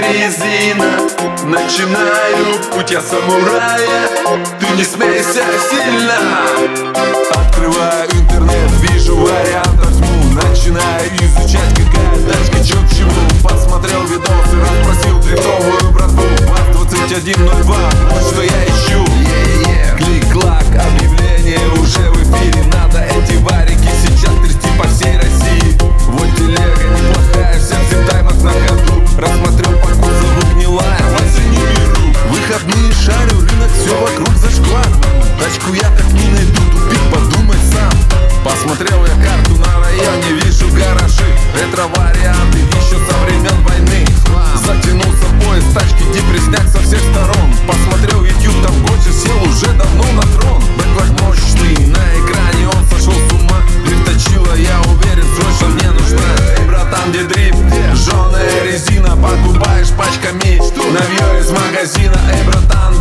резина. Начинаю путь я самурая Ты не смейся сильно. Открываю интернет, вижу вариантов тьму Начинаю изучать, какая тачка, чё к чему. Посмотрел видосы, расспросил дрифтовую братву. ВАЗ-2102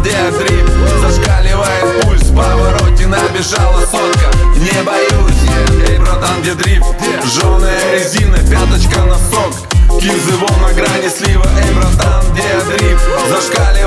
диазрим Зашкаливает пульс, в повороте набежала сотка Не боюсь, эй, братан, где дрифт? Жженая резина, пяточка, носок Кизы вон на грани слива, эй, братан, где дрифт? Зашкаливает